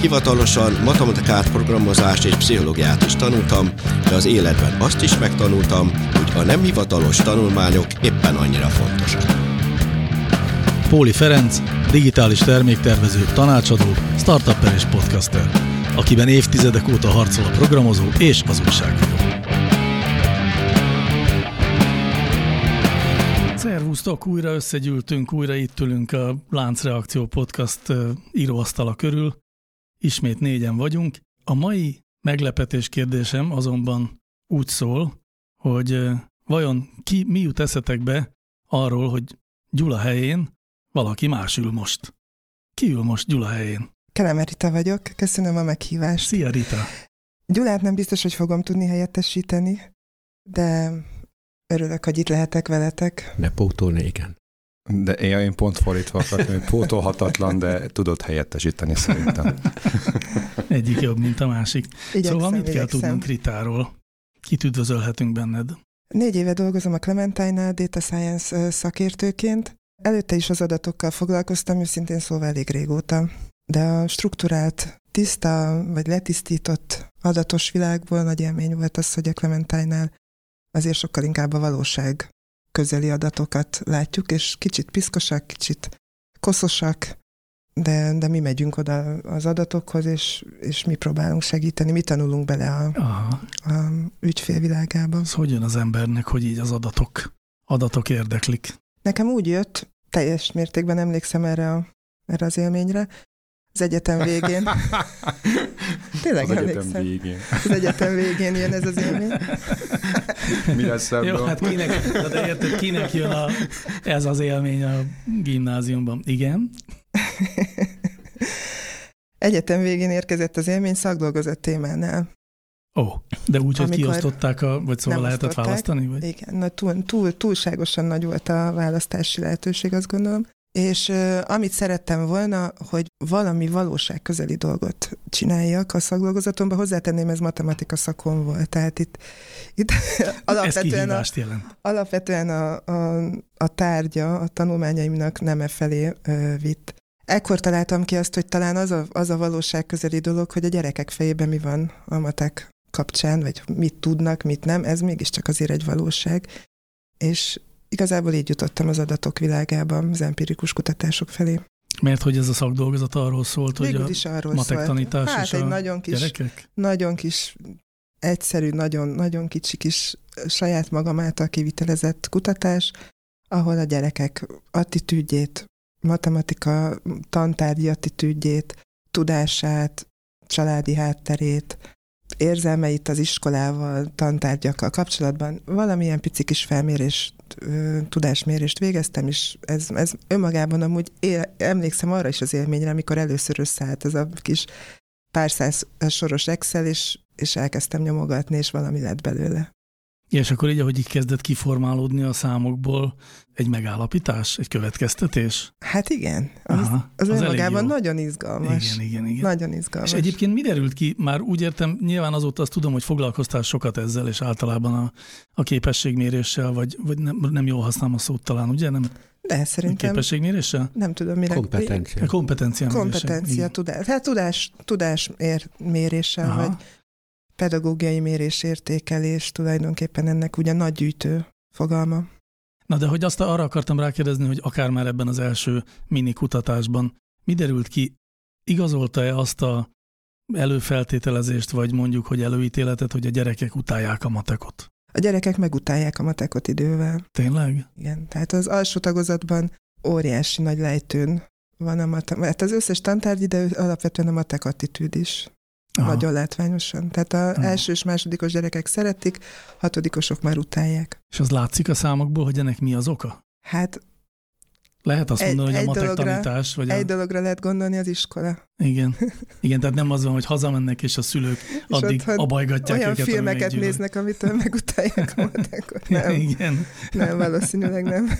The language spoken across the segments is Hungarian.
hivatalosan matematikát, programozást és pszichológiát is tanultam, de az életben azt is megtanultam, hogy a nem hivatalos tanulmányok éppen annyira fontosak. Póli Ferenc, digitális terméktervező, tanácsadó, startupper és podcaster, akiben évtizedek óta harcol a programozó és az újságíró. Szervusztok, újra összegyűltünk, újra itt ülünk a Láncreakció podcast íróasztala körül. Ismét négyen vagyunk. A mai meglepetés kérdésem azonban úgy szól, hogy vajon ki, mi jut eszetekbe arról, hogy Gyula helyén valaki más ül most. Ki ül most Gyula helyén? Keleme Rita vagyok, köszönöm a meghívást. Szia Rita! Gyulát nem biztos, hogy fogom tudni helyettesíteni, de örülök, hogy itt lehetek veletek. Ne pótolni, igen. De én, én pont fordítva akartam, hogy pótolhatatlan, de tudod helyettesíteni szerintem. Egyik jobb, mint a másik. Igyekszem, szóval mit kell igyekszem. tudnunk Ritáról? Kit üdvözölhetünk benned? Négy éve dolgozom a Clementine-nál Data Science szakértőként. Előtte is az adatokkal foglalkoztam, őszintén szóval elég régóta. De a strukturált, tiszta vagy letisztított adatos világból nagy élmény volt az, hogy a Clementine-nál azért sokkal inkább a valóság közeli adatokat látjuk, és kicsit piszkosak, kicsit koszosak, de, de mi megyünk oda az adatokhoz, és, és mi próbálunk segíteni, mi tanulunk bele a, Aha, a ügyfélvilágába. az hogy jön az embernek, hogy így az adatok, adatok érdeklik? Nekem úgy jött, teljes mértékben emlékszem erre, a, erre az élményre, az egyetem végén. Tényleg Az egyetem emlékszem. végén. Az egyetem végén jön ez az élmény. Mi lesz Jó, ebből? hát kinek, de érted, kinek jön a, ez az élmény a gimnáziumban? Igen? Egyetem végén érkezett az élmény szakdolgozat témánál. Ó, de úgy, hogy kiosztották, a, vagy szóval lehetett osztották. választani? Vagy? Igen, na, túl, túl, túlságosan nagy volt a választási lehetőség, azt gondolom. És uh, amit szerettem volna, hogy valami valóság közeli dolgot csináljak a szakdolgozatomban, hozzátenném, ez matematika szakon volt. Tehát itt, itt alapvetően, a, jelent. alapvetően a, a, a tárgya a tanulmányaimnak nem e felé ö, vitt. Ekkor találtam ki azt, hogy talán az a, az a valóság közeli dolog, hogy a gyerekek fejében mi van a matek kapcsán, vagy mit tudnak, mit nem, ez mégiscsak azért egy valóság. És igazából így jutottam az adatok világában, az empirikus kutatások felé. Mert hogy ez a szakdolgozat arról szólt, hogy Végül a is arról matek szólt. tanítás Hát és egy a nagyon kis, gyerekek? nagyon kis, egyszerű, nagyon, nagyon kicsi kis saját magam által kivitelezett kutatás, ahol a gyerekek attitűdjét, matematika tantárgyi attitűdjét, tudását, családi hátterét, érzelmeit az iskolával, tantárgyakkal kapcsolatban valamilyen pici kis felmérést, ö, tudásmérést végeztem, és ez, ez önmagában amúgy él, emlékszem arra is az élményre, amikor először összeállt ez a kis pár száz soros Excel, és, és elkezdtem nyomogatni, és valami lett belőle. És akkor így, ahogy így kezdett kiformálódni a számokból egy megállapítás, egy következtetés? Hát igen, az, Aha, az, az önmagában jó. nagyon izgalmas. Igen, igen, igen. Nagyon izgalmas. És egyébként mi derült ki? Már úgy értem, nyilván azóta azt tudom, hogy foglalkoztál sokat ezzel, és általában a, a képességméréssel, vagy, vagy nem, nem jól használom a szót talán, ugye? Nem De szerintem képességméréssel? nem tudom, mire... Kompetencia. kompetencia. Kompetencia, tudás. Hát tudás, tudás ér, méréssel, Aha. vagy pedagógiai mérés, értékelés, tulajdonképpen ennek ugye nagy gyűjtő fogalma. Na de hogy azt arra akartam rákérdezni, hogy akár már ebben az első mini kutatásban mi derült ki, igazolta-e azt a előfeltételezést, vagy mondjuk, hogy előítéletet, hogy a gyerekek utálják a matekot? A gyerekek megutálják a matekot idővel. Tényleg? Igen, tehát az alsó tagozatban óriási nagy lejtőn van a matek. Hát az összes tantárgy, de alapvetően a matek attitűd is. Aha. Nagyon látványosan. Tehát a Aha. első és másodikos gyerekek szeretik, hatodikosok már utálják. És az látszik a számokból, hogy ennek mi az oka? Hát Lehet azt Egy- mondani, hogy a egy matek dologra- tanítás, vagy Egy a... dologra lehet gondolni, az iskola. Igen. Igen, tehát nem az van, hogy hazamennek, és a szülők addig abajgatják Olyan őket, ami filmeket néznek, amitől megutálják a matekot. Nem, Igen. nem, valószínűleg nem.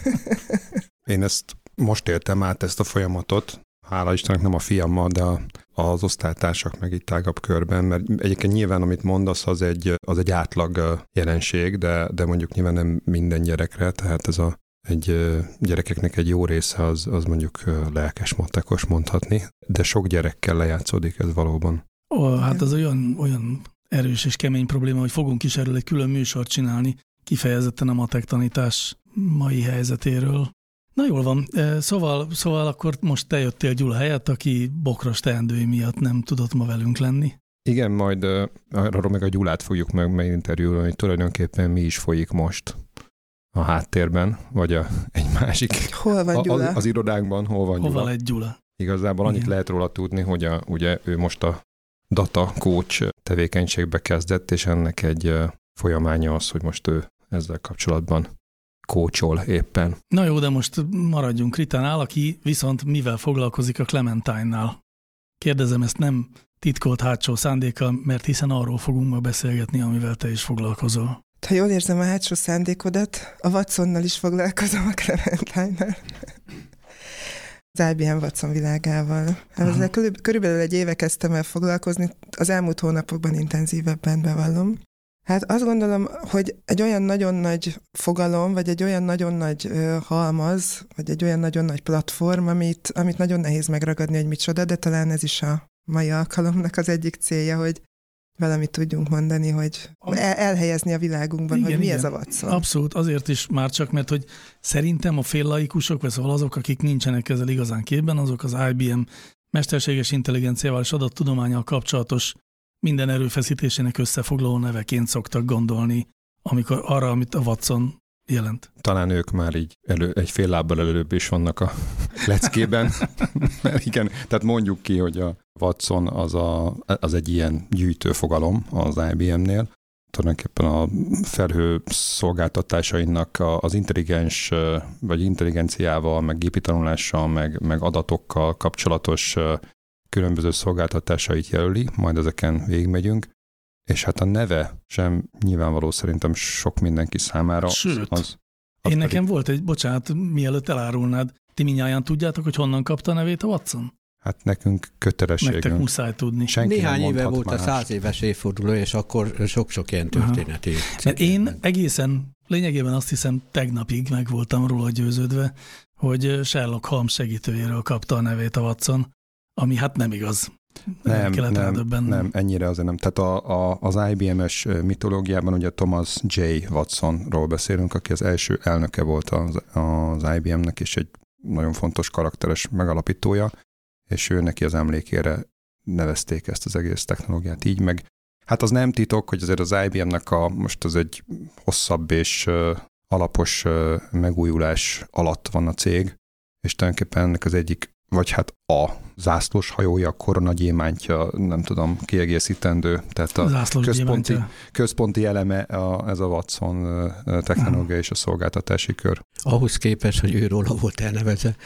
Én ezt most éltem át, ezt a folyamatot, hála Istennek nem a fiammal, de a, az osztálytársak meg itt tágabb körben, mert egyébként nyilván, amit mondasz, az egy, az egy átlag jelenség, de, de mondjuk nyilván nem minden gyerekre, tehát ez a egy gyerekeknek egy jó része az, az mondjuk lelkes matekos mondhatni, de sok gyerekkel lejátszódik ez valóban. Ó, hát az olyan, olyan erős és kemény probléma, hogy fogunk is erről egy külön műsort csinálni, kifejezetten a matek tanítás mai helyzetéről. Na jól van, szóval, szóval akkor most te jöttél Gyula helyett, aki bokros teendői miatt nem tudott ma velünk lenni. Igen, majd ö, arról meg a Gyulát fogjuk meg meginterjúolni, hogy tulajdonképpen mi is folyik most a háttérben, vagy a, egy másik Hol van a, Gyula? az, az irodánkban, hol van Hova Gyula. lett Gyula? Igazából annyit Igen. lehet róla tudni, hogy a, ugye ő most a data coach tevékenységbe kezdett, és ennek egy folyamánya az, hogy most ő ezzel kapcsolatban kócsol éppen. Na jó, de most maradjunk Ritánál, aki viszont mivel foglalkozik a Clementine-nál. Kérdezem ezt nem titkolt hátsó szándékkal, mert hiszen arról fogunk ma beszélgetni, amivel te is foglalkozol. Ha jól érzem a hátsó szándékodat, a Watsonnal is foglalkozom a Clementine-nel. Az IBM Watson világával. Hát ezzel körül- körülbelül egy éve kezdtem el foglalkozni, az elmúlt hónapokban intenzívebben bevallom. Hát azt gondolom, hogy egy olyan nagyon nagy fogalom, vagy egy olyan nagyon nagy ö, halmaz, vagy egy olyan nagyon nagy platform, amit, amit nagyon nehéz megragadni, hogy micsoda, de talán ez is a mai alkalomnak az egyik célja, hogy valamit tudjunk mondani, hogy el, elhelyezni a világunkban, Igen, hogy mi igen. ez a Watson. Abszolút, azért is már csak, mert hogy szerintem a féllaikusok, vagy szóval azok, akik nincsenek ezzel igazán képben, azok az IBM mesterséges intelligenciával és adattudományal kapcsolatos minden erőfeszítésének összefoglaló neveként szoktak gondolni, amikor arra, amit a Watson jelent. Talán ők már így elő, egy fél lábbal előbb is vannak a leckében. Mert igen, tehát mondjuk ki, hogy a Watson az, a, az egy ilyen gyűjtő fogalom az IBM-nél. Tulajdonképpen a felhő szolgáltatásainak a- az intelligens, vagy intelligenciával, meg gépi tanulással, meg, meg adatokkal kapcsolatos különböző szolgáltatásait jelöli, majd ezeken végigmegyünk. És hát a neve sem nyilvánvaló szerintem sok mindenki számára. Sőt, az, az Én pedig- nekem volt egy, bocsánat, mielőtt elárulnád, ti minnyáján tudjátok, hogy honnan kapta a nevét a Watson? Hát nekünk Nektek kötelességünk. muszáj tudni. Senki Néhány éve volt a más. száz éves évforduló, és akkor sok-sok ilyen történeti. Mert én egészen, lényegében azt hiszem tegnapig meg voltam róla győződve, hogy Sherlock Holmes segítőjéről kapta a nevét a Watson, ami hát nem igaz. Nem, nem, eldöbbennem. nem, ennyire azért nem. Tehát a, a, az IBM-es mitológiában ugye Thomas J. Watsonról beszélünk, aki az első elnöke volt az, az IBM-nek, és egy nagyon fontos karakteres megalapítója, és ő neki az emlékére nevezték ezt az egész technológiát így, meg hát az nem titok, hogy azért az IBM-nek a, most az egy hosszabb és ö, alapos ö, megújulás alatt van a cég, és tulajdonképpen ennek az egyik vagy hát a zászlós hajója, a koronagyémántja, nem tudom, kiegészítendő, tehát a Zászlós központi, gyémántja. központi eleme a, ez a Watson technológia és a szolgáltatási kör. Ahhoz képest, hogy ő róla volt elnevezve,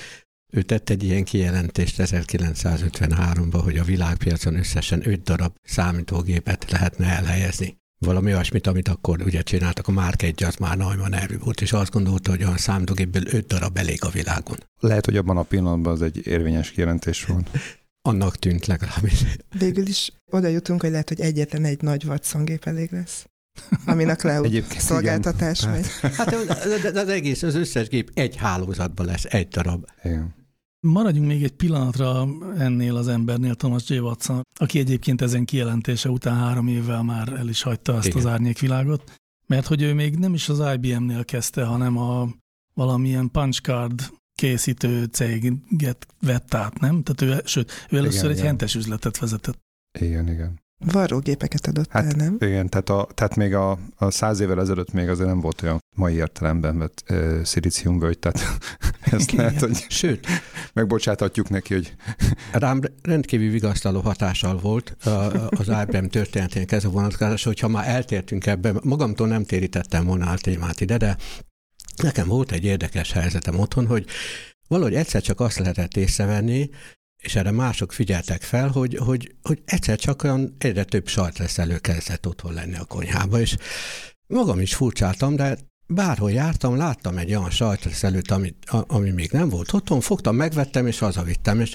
ő tett egy ilyen kijelentést 1953-ban, hogy a világpiacon összesen 5 darab számítógépet lehetne elhelyezni. Valami olyasmit, amit akkor ugye csináltak, a Mark 1 az már Neumann erő volt, és azt gondolta, hogy olyan számítógépből 5 darab elég a világon. Lehet, hogy abban a pillanatban az egy érvényes kijelentés volt. Annak tűnt legalábbis. Végül is oda jutunk, hogy lehet, hogy egyetlen egy nagy Watson gép elég lesz. Amin a cloud szolgáltatás igen. megy. Hát az, az egész, az összes gép egy hálózatban lesz, egy darab. Igen. Maradjunk még egy pillanatra ennél az embernél, Thomas J. Watson, aki egyébként ezen kijelentése után három évvel már el is hagyta ezt Igen. az árnyékvilágot, mert hogy ő még nem is az IBM-nél kezdte, hanem a valamilyen punchcard készítő céget vett át, nem? Tehát ő, sőt, ő először Igen, egy igen. hentes üzletet vezetett. Igen, igen. Varrógépeket adott Hát, el, nem? Igen, tehát, a, tehát még a, a száz évvel ezelőtt még azért nem volt olyan mai értelemben vett uh, szilíciumvölgy, tehát ezt Igen. lehet, hogy Sőt, megbocsáthatjuk neki, hogy rám rendkívül vigasztaló hatással volt az IBM történetének ez a vonatkozás, hogyha már eltértünk ebbe, magamtól nem térítettem volna a témát ide, de nekem volt egy érdekes helyzetem otthon, hogy valahogy egyszer csak azt lehetett észrevenni, és erre mások figyeltek fel, hogy, hogy, hogy egyszer csak olyan egyre több sajtreszelő kezdett otthon lenni a konyhába, és magam is furcsáltam, de bárhol jártam, láttam egy olyan sajtreszelőt, ami, ami még nem volt otthon, fogtam, megvettem, és hazavittem, és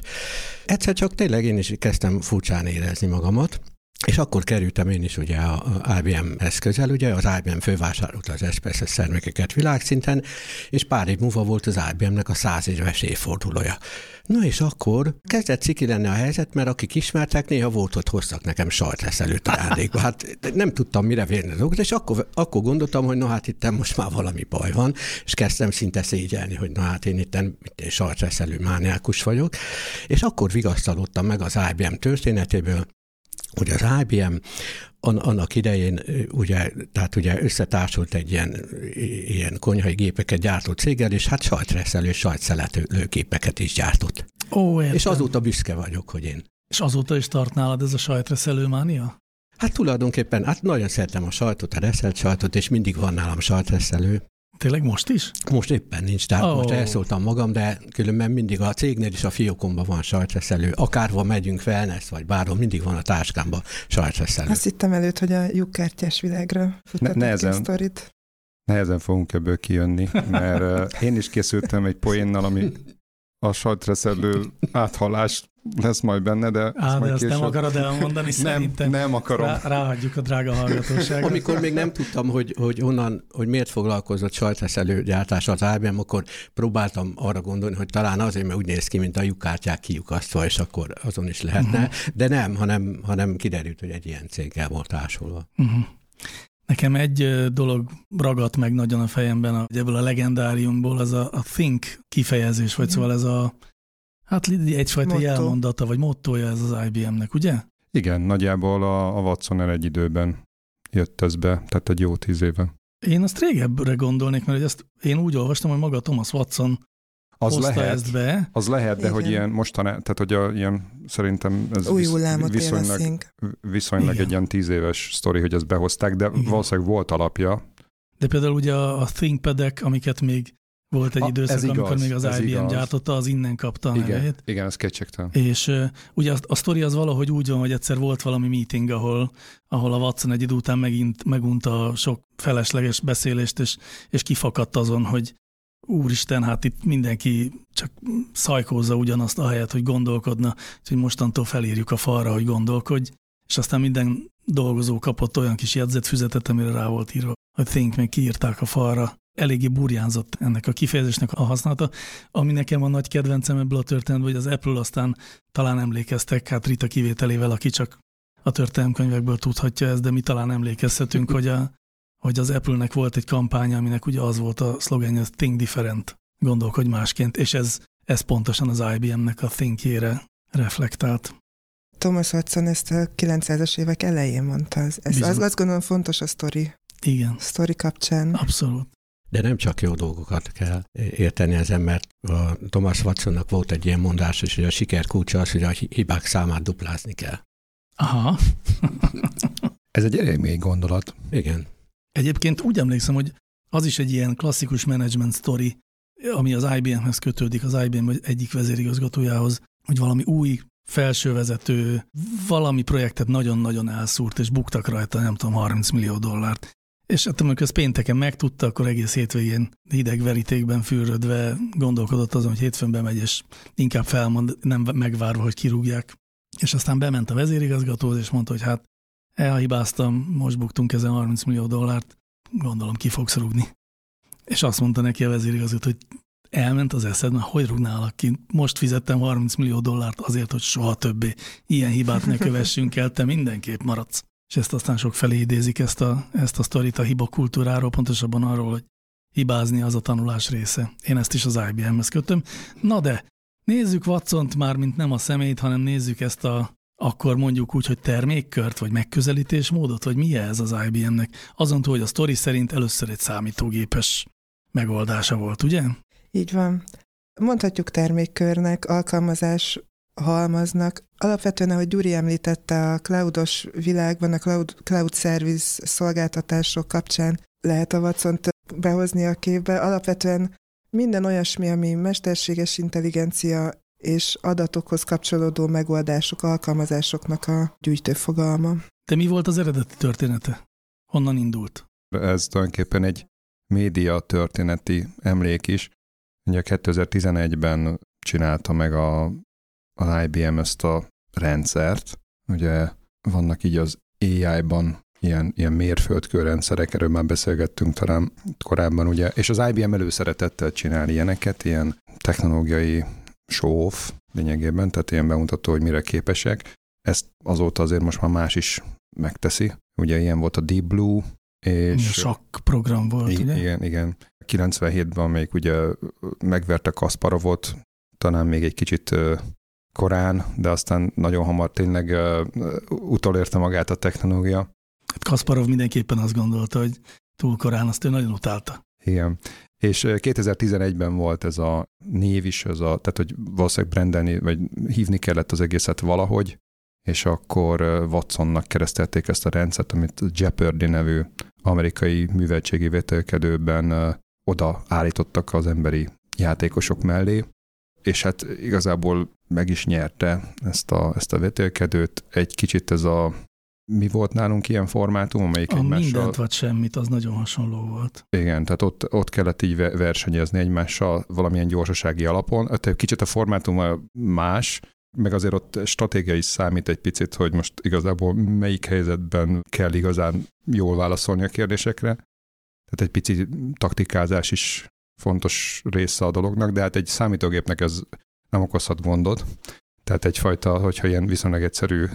egyszer csak tényleg én is kezdtem furcsán érezni magamat, és akkor kerültem én is ugye a IBM-hez közel, ugye az IBM fővásárolta az SPS szermékeket világszinten, és pár év múlva volt az IBM-nek a száz éves évfordulója. Na és akkor kezdett ciki lenni a helyzet, mert akik ismertek, néha volt, hogy hoztak nekem sajtreszelőt ajándékba. Hát nem tudtam mire vérni dolgokat, és akkor, akkor gondoltam, hogy na hát itt most már valami baj van, és kezdtem szinte szégyelni, hogy na hát én itt sajtreszelő mániákus vagyok, és akkor vigasztalódtam meg az IBM történetéből, hogy az IBM annak idején ugye, tehát ugye összetársult egy ilyen, ilyen konyhai gépeket gyártó céggel, és hát sajtreszelő, sajtszelető gépeket is gyártott. Ó, értem. És azóta büszke vagyok, hogy én. És azóta is tart nálad ez a sajtreszelő mánia? Hát tulajdonképpen, hát nagyon szeretem a sajtot, a reszelt sajtot, és mindig van nálam sajtreszelő. Tényleg most is? Most éppen nincs, tehát oh. most elszóltam magam, de különben mindig a cégnél is a fiókomban van sajtreszelő. Akárva megyünk wellness, vagy bárhol, mindig van a táskámban sajtreszelő. Azt hittem előtt, hogy a lyukkártyás világra futtatok ne, nehezen, sztorit. Nehezen fogunk ebből kijönni, mert én is készültem egy poénnal, ami a sajtreszelő áthallás lesz majd benne, de... Á, de azt később... nem akarod elmondani szerintem. Nem, nem akarom. Rá, ráhagyjuk a drága hallgatóságot. Amikor még nem tudtam, hogy, hogy onnan, hogy miért foglalkozott sajtreszelő gyártás az IBM, akkor próbáltam arra gondolni, hogy talán azért, mert úgy néz ki, mint a lyukkártyák kiukasztva, és akkor azon is lehetne, uh-huh. de nem, hanem, hanem kiderült, hogy egy ilyen céggel volt társulva. Uh-huh. Nekem egy dolog ragadt meg nagyon a fejemben, ebből a legendáriumból, az a, a think kifejezés, vagy mm. szóval ez a, hát egyfajta Motto. jelmondata, vagy mottoja ez az IBM-nek, ugye? Igen, nagyjából a, a Watson el egy időben jött ez be, tehát egy jó tíz éve. Én azt régebbre gondolnék, mert ezt én úgy olvastam, hogy maga Thomas Watson az lehet, ezt be. Az lehet, de Igen. hogy ilyen mostaná, tehát hogy a, ilyen szerintem ez Új visz, viszonylag, viszonylag egy ilyen tíz éves sztori, hogy ezt behozták, de Igen. valószínűleg volt alapja. De például ugye a, a ThinkPad-ek, amiket még volt egy a, időszak, igaz, amikor még az IBM igaz. gyártotta, az innen kapta a igen, nevét. Igen, ez kétségtelen. És uh, ugye a, a sztori az valahogy úgy van, hogy egyszer volt valami meeting, ahol, ahol a Watson egy idő után megint megunta sok felesleges beszélést, és, és kifakadt azon, hogy úristen, hát itt mindenki csak szajkózza ugyanazt a helyet, hogy gondolkodna, hogy mostantól felírjuk a falra, hogy gondolkodj, és aztán minden dolgozó kapott olyan kis jegyzetfüzetet, amire rá volt írva, hogy think, meg kiírták a falra. Eléggé burjánzott ennek a kifejezésnek a használata, ami nekem a nagy kedvencem ebből a történetből, hogy az Apple aztán talán emlékeztek, hát Rita kivételével, aki csak a történelmkönyvekből tudhatja ezt, de mi talán emlékezhetünk, hogy a hogy az Apple-nek volt egy kampánya, aminek ugye az volt a szlogenje, hogy Think Different, gondolkodj másként, és ez, ez pontosan az IBM-nek a thinkjére reflektált. Thomas Watson ezt a 900-as évek elején mondta. Ez, ez az, azt gondolom fontos a sztori. Igen. Sztori kapcsán. Abszolút. De nem csak jó dolgokat kell érteni ezen, mert a Thomas Watsonnak volt egy ilyen mondás, hogy a siker kulcsa az, hogy a hibák számát duplázni kell. Aha. Ez egy elég gondolat. Igen. Egyébként úgy emlékszem, hogy az is egy ilyen klasszikus management story, ami az IBM-hez kötődik, az IBM egyik vezérigazgatójához, hogy valami új felsővezető valami projektet nagyon-nagyon elszúrt, és buktak rajta, nem tudom, 30 millió dollárt. És hát amikor ezt pénteken megtudta, akkor egész hétvégén hideg verítékben fűrödve gondolkodott azon, hogy hétfőn bemegy, és inkább felmond, nem megvárva, hogy kirúgják. És aztán bement a vezérigazgatóhoz, és mondta, hogy hát elhibáztam, most buktunk ezen 30 millió dollárt, gondolom ki fogsz rúgni. És azt mondta neki a vezérigazgató, hogy elment az eszed, mert hogy rúgnálak ki? Most fizettem 30 millió dollárt azért, hogy soha többé ilyen hibát ne kövessünk el, te mindenképp maradsz. És ezt aztán sok felé idézik ezt a, ezt a sztorit a hiba kultúráról, pontosabban arról, hogy hibázni az a tanulás része. Én ezt is az IBM-hez kötöm. Na de, nézzük Watsont már, mint nem a szemét, hanem nézzük ezt a akkor mondjuk úgy, hogy termékkört, vagy megközelítésmódot, vagy mi ez az IBM-nek? Azon túl, hogy a sztori szerint először egy számítógépes megoldása volt, ugye? Így van. Mondhatjuk termékkörnek, alkalmazás halmaznak. Alapvetően, ahogy Gyuri említette, a cloudos világban, a cloud, cloud service szolgáltatások kapcsán lehet a watson behozni a képbe. Alapvetően Minden olyasmi, ami mesterséges intelligencia és adatokhoz kapcsolódó megoldások, alkalmazásoknak a gyűjtőfogalma. De mi volt az eredeti története? Honnan indult? Ez tulajdonképpen egy média történeti emlék is. Ugye 2011-ben csinálta meg a, az IBM ezt a rendszert. Ugye vannak így az AI-ban ilyen, ilyen mérföldkő rendszerek, erről már beszélgettünk talán korábban, ugye, és az IBM előszeretettel csinál ilyeneket, ilyen technológiai show-off lényegében, tehát ilyen bemutató, hogy mire képesek. Ezt azóta azért most már más is megteszi. Ugye ilyen volt a Deep Blue, és... Sakk program volt, igen, ugye? Igen, igen. 97-ben még ugye megverte Kasparovot, talán még egy kicsit korán, de aztán nagyon hamar tényleg utolérte magát a technológia. Hát Kasparov mindenképpen azt gondolta, hogy túl korán, azt ő nagyon utálta. Igen. És 2011-ben volt ez a név is, ez a, tehát hogy valószínűleg brendelni, vagy hívni kellett az egészet valahogy, és akkor Watsonnak keresztelték ezt a rendszert, amit Jeopardy nevű amerikai műveltségi vetélkedőben oda állítottak az emberi játékosok mellé, és hát igazából meg is nyerte ezt a, ezt a vetélkedőt. Egy kicsit ez a mi volt nálunk ilyen formátum, amelyik a egymással... mindent vagy semmit, az nagyon hasonló volt. Igen, tehát ott, ott kellett így versenyezni egymással valamilyen gyorsasági alapon. Ott kicsit a formátum más, meg azért ott stratégia is számít egy picit, hogy most igazából melyik helyzetben kell igazán jól válaszolni a kérdésekre. Tehát egy pici taktikázás is fontos része a dolognak, de hát egy számítógépnek ez nem okozhat gondot. Tehát egyfajta, hogyha ilyen viszonylag egyszerű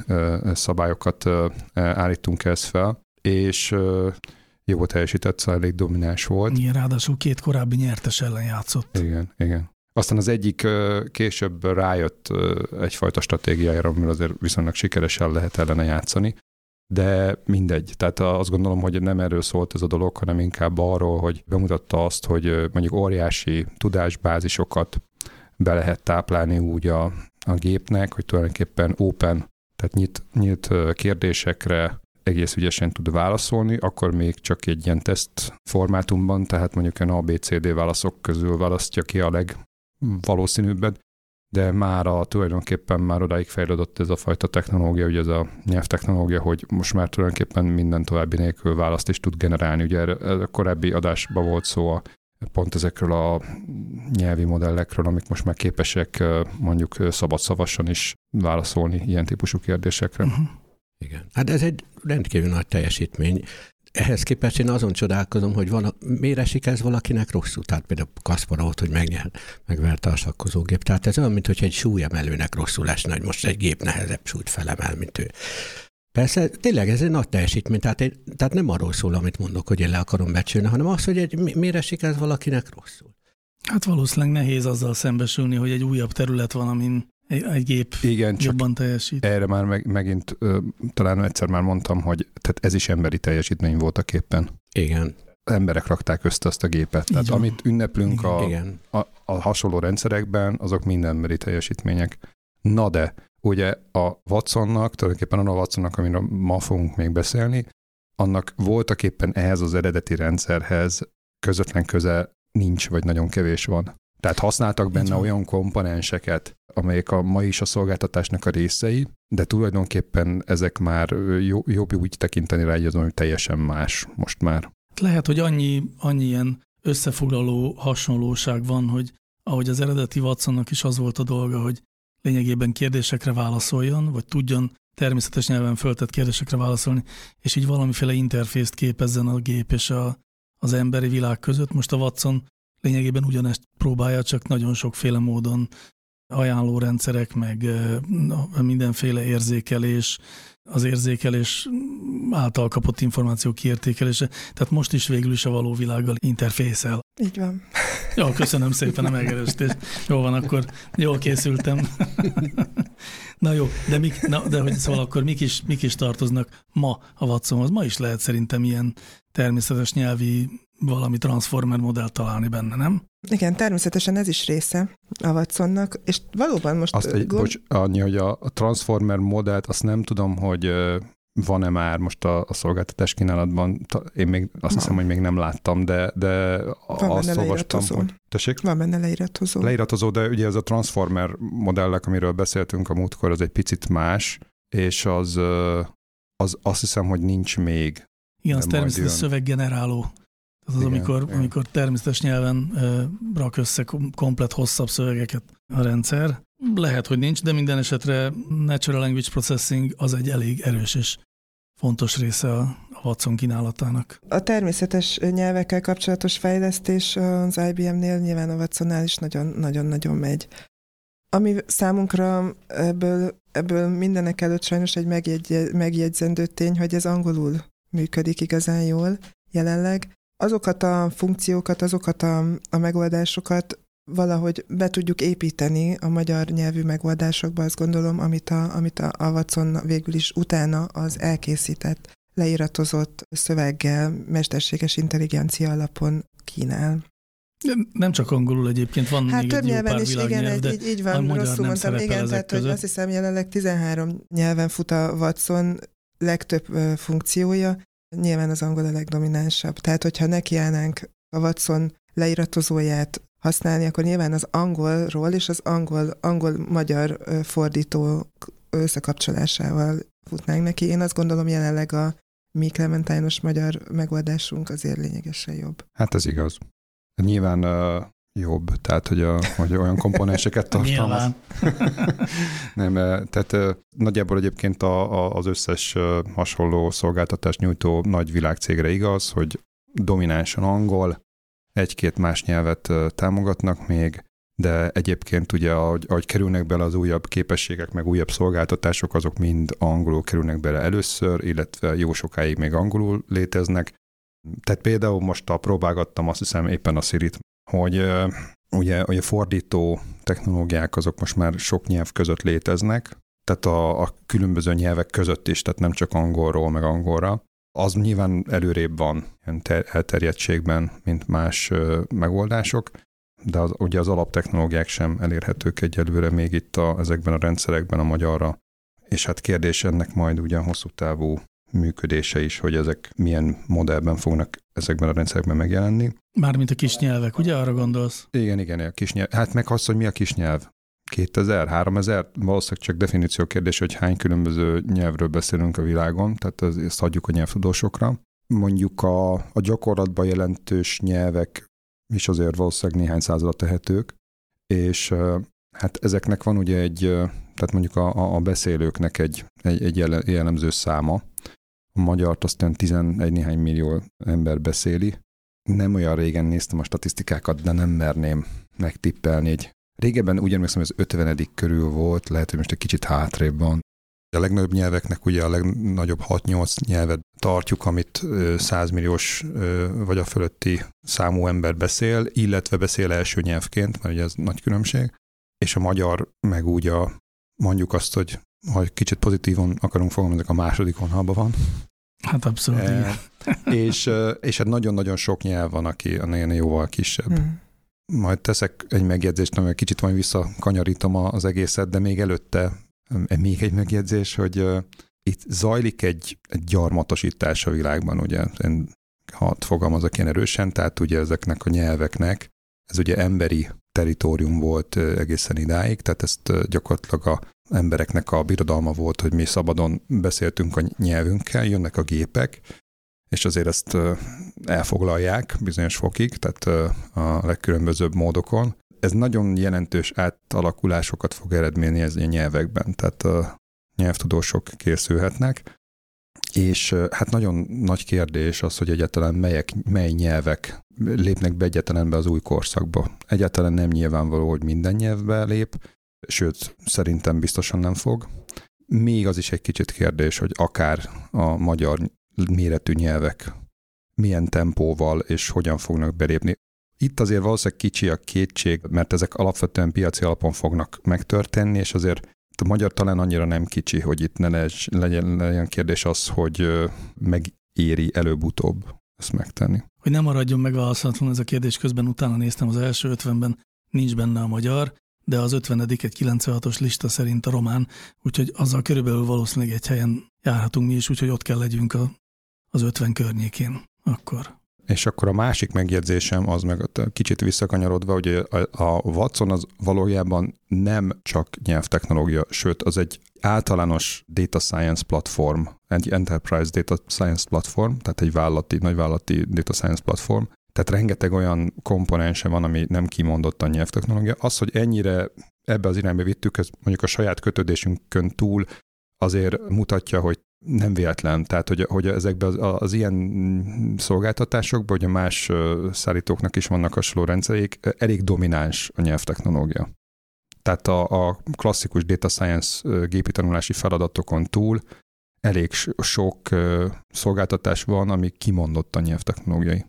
szabályokat állítunk ezt fel, és jó teljesített, szóval elég domináns volt. Igen, ráadásul két korábbi nyertes ellen játszott. Igen, igen. Aztán az egyik később rájött egyfajta stratégiájára, amivel azért viszonylag sikeresen lehet ellene játszani, de mindegy. Tehát azt gondolom, hogy nem erről szólt ez a dolog, hanem inkább arról, hogy bemutatta azt, hogy mondjuk óriási tudásbázisokat be lehet táplálni úgy a, a gépnek, hogy tulajdonképpen open, tehát nyit, nyit kérdésekre egész ügyesen tud válaszolni, akkor még csak egy ilyen teszt formátumban, tehát mondjuk egy ABCD válaszok közül választja ki a legvalószínűbbet, de már a, tulajdonképpen már odáig fejlődött ez a fajta technológia, ugye ez a nyelvtechnológia, hogy most már tulajdonképpen minden további nélkül választ is tud generálni. Ugye a korábbi adásban volt szó a, pont ezekről a nyelvi modellekről, amik most már képesek mondjuk szabadszavasan is válaszolni ilyen típusú kérdésekre. Uh-huh. Igen. Hát ez egy rendkívül nagy teljesítmény ehhez képest én azon csodálkozom, hogy van, miért esik ez valakinek rosszul. Tehát például Kasparovot, hogy megnyer, megverte a sakkozógép. Tehát ez olyan, mintha egy súlyemelőnek rosszul esne, hogy most egy gép nehezebb súlyt felemel, mint ő. Persze, tényleg ez egy nagy teljesítmény, tehát, egy, tehát nem arról szól, amit mondok, hogy én le akarom becsülni, hanem az, hogy egy, miért esik ez valakinek rosszul. Hát valószínűleg nehéz azzal szembesülni, hogy egy újabb terület van, amin egy gép Igen, csak jobban teljesít. Erre már meg, megint ö, talán egyszer már mondtam, hogy tehát ez is emberi teljesítmény volt a képen. Igen. Emberek rakták össze azt a gépet. Tehát Igen. amit ünneplünk a, Igen. A, a hasonló rendszerekben, azok mind emberi teljesítmények. Na de, ugye a Watsonnak, tulajdonképpen a Watsonnak, amiről ma fogunk még beszélni, annak voltak éppen ehhez az eredeti rendszerhez közvetlen köze nincs, vagy nagyon kevés van. Tehát használtak benne olyan komponenseket, amelyek a mai is a szolgáltatásnak a részei, de tulajdonképpen ezek már jobb úgy tekinteni rá, hogy teljesen más most már. Lehet, hogy annyi, annyi ilyen összefoglaló hasonlóság van, hogy ahogy az eredeti Watsonnak is az volt a dolga, hogy lényegében kérdésekre válaszoljon, vagy tudjon természetes nyelven föltett kérdésekre válaszolni, és így valamiféle interfészt képezzen a gép és a, az emberi világ között. Most a Watson lényegében ugyanezt próbálja, csak nagyon sokféle módon ajánlórendszerek, meg mindenféle érzékelés, az érzékelés által kapott információ kiértékelése. Tehát most is végül is a való világgal interfészel. Így van. Jó, köszönöm szépen a megerősítést. Jó van, akkor jól készültem. Na jó, de, mik, na, de hogy szóval akkor mik is, mik is tartoznak ma a Watsonhoz? Ma is lehet szerintem ilyen természetes nyelvi valami transformer modellt találni benne, nem? Igen, természetesen ez is része a Watsonnak, és valóban most... Azt egy, gond... bocs, annyi, hogy a, a transformer modellt azt nem tudom, hogy van-e már most a, a szolgáltatás kínálatban, én még azt van. hiszem, hogy még nem láttam, de, de van azt olvastam, hogy... Tessék? Van benne leiratozó. Leiratozó, de ugye ez a Transformer modellek, amiről beszéltünk a múltkor, az egy picit más, és az, az azt hiszem, hogy nincs még. Igen, az természetesen szöveggeneráló. Az, az amikor, igen. amikor természetes nyelven rak össze komplet hosszabb szövegeket a rendszer. Lehet, hogy nincs, de minden esetre Natural Language Processing az egy elég erős és fontos része a Watson kínálatának. A természetes nyelvekkel kapcsolatos fejlesztés az IBM-nél nyilván a Watsonnál is nagyon-nagyon megy. Ami számunkra ebből, ebből mindenek előtt sajnos egy megjegy, megjegyzendő tény, hogy ez angolul működik igazán jól jelenleg. Azokat a funkciókat, azokat a, a megoldásokat valahogy be tudjuk építeni a magyar nyelvű megoldásokba, azt gondolom, amit a, amit a, a Watson végül is utána az elkészített, leíratozott szöveggel, mesterséges intelligencia alapon kínál. Nem csak angolul egyébként, van hát még több egy nyelven is, igen, egy, így, így van, rosszul mondtam, igen, tehát között. hogy azt hiszem jelenleg 13 nyelven fut a Watson legtöbb funkciója, nyilván az angol a legdominánsabb. Tehát, hogyha nekiállnánk a Watson leíratozóját használni, akkor nyilván az angolról és az angol, angol-magyar fordító összekapcsolásával futnánk neki. Én azt gondolom jelenleg a mi Clementine-os magyar megoldásunk azért lényegesen jobb. Hát ez igaz. Nyilván uh, jobb, tehát hogy, a, hogy olyan komponenseket tartalmaz. Nem, tehát uh, nagyjából egyébként a, a, az összes uh, hasonló szolgáltatás nyújtó nagy világcégre igaz, hogy dominánsan angol, egy-két más nyelvet támogatnak még, de egyébként ugye, ahogy, ahogy kerülnek bele az újabb képességek, meg újabb szolgáltatások, azok mind angolul kerülnek bele először, illetve jó sokáig még angolul léteznek. Tehát például most a próbálgattam azt hiszem éppen a Siri-t, hogy ugye, ugye fordító technológiák azok most már sok nyelv között léteznek, tehát a, a különböző nyelvek között is, tehát nem csak angolról, meg angolra, az nyilván előrébb van ter- elterjedtségben, mint más megoldások, de az, ugye az alaptechnológiák sem elérhetők egyelőre még itt a, ezekben a rendszerekben a magyarra. És hát kérdés ennek majd ugye a hosszú távú működése is, hogy ezek milyen modellben fognak ezekben a rendszerekben megjelenni. Mármint a kis nyelvek, ugye arra gondolsz? Igen, igen, a kis nyelv. Hát meg az, hogy mi a kis nyelv. 2000, 3000, valószínűleg csak definíció kérdés, hogy hány különböző nyelvről beszélünk a világon, tehát ezt hagyjuk a nyelvtudósokra. Mondjuk a, a gyakorlatban jelentős nyelvek is azért valószínűleg néhány századra tehetők, és hát ezeknek van ugye egy, tehát mondjuk a, a beszélőknek egy, egy, egy jellemző száma. A magyart azt olyan 11 néhány millió ember beszéli. Nem olyan régen néztem a statisztikákat, de nem merném megtippelni egy Régebben úgy emlékszem, az 50. körül volt, lehet, hogy most egy kicsit hátrébb van. A legnagyobb nyelveknek ugye a legnagyobb 6-8 nyelvet tartjuk, amit 100 milliós vagy a fölötti számú ember beszél, illetve beszél első nyelvként, mert ugye ez nagy különbség. És a magyar meg úgy a, mondjuk azt, hogy ha kicsit pozitívan akarunk fogalmazni, a második vonalban van. Hát abszolút, e, és, és hát nagyon-nagyon sok nyelv van, aki a jóval kisebb. Hmm majd teszek egy megjegyzést, ami kicsit majd visszakanyarítom az egészet, de még előtte még egy megjegyzés, hogy itt zajlik egy, egy gyarmatosítás a világban, ugye, én hadd fogalmazok ilyen erősen, tehát ugye ezeknek a nyelveknek, ez ugye emberi teritorium volt egészen idáig, tehát ezt gyakorlatilag a embereknek a birodalma volt, hogy mi szabadon beszéltünk a nyelvünkkel, jönnek a gépek, és azért ezt elfoglalják bizonyos fokig, tehát a legkülönbözőbb módokon. Ez nagyon jelentős átalakulásokat fog eredményezni a nyelvekben, tehát a nyelvtudósok készülhetnek, és hát nagyon nagy kérdés az, hogy egyáltalán melyek, mely nyelvek lépnek be egyáltalán be az új korszakba. Egyáltalán nem nyilvánvaló, hogy minden nyelvbe lép, sőt, szerintem biztosan nem fog. Még az is egy kicsit kérdés, hogy akár a magyar méretű nyelvek milyen tempóval és hogyan fognak belépni. Itt azért valószínűleg kicsi a kétség, mert ezek alapvetően piaci alapon fognak megtörténni, és azért a magyar talán annyira nem kicsi, hogy itt ne legyen, legyen kérdés az, hogy megéri előbb-utóbb ezt megtenni. Hogy nem maradjon meg válaszolatlan ez a kérdés, közben utána néztem az első ötvenben, nincs benne a magyar, de az 50 egy 96-os lista szerint a román, úgyhogy azzal körülbelül valószínűleg egy helyen járhatunk mi is, úgyhogy ott kell legyünk a, az 50 környékén akkor. És akkor a másik megjegyzésem az meg kicsit visszakanyarodva, hogy a, Watson az valójában nem csak nyelvtechnológia, sőt, az egy általános data science platform, egy enterprise data science platform, tehát egy vállalati, nagyvállalati data science platform, tehát rengeteg olyan komponense van, ami nem kimondottan nyelvtechnológia. Az, hogy ennyire ebbe az irányba vittük, ez mondjuk a saját kötődésünkön túl azért mutatja, hogy nem véletlen. Tehát, hogy, hogy ezekben az, az ilyen szolgáltatásokban, hogy a más szállítóknak is vannak hasonló rendszerék, elég domináns a nyelvtechnológia. Tehát a, a klasszikus data science gépi tanulási feladatokon túl elég sok szolgáltatás van, ami kimondott a nyelvtechnológiai.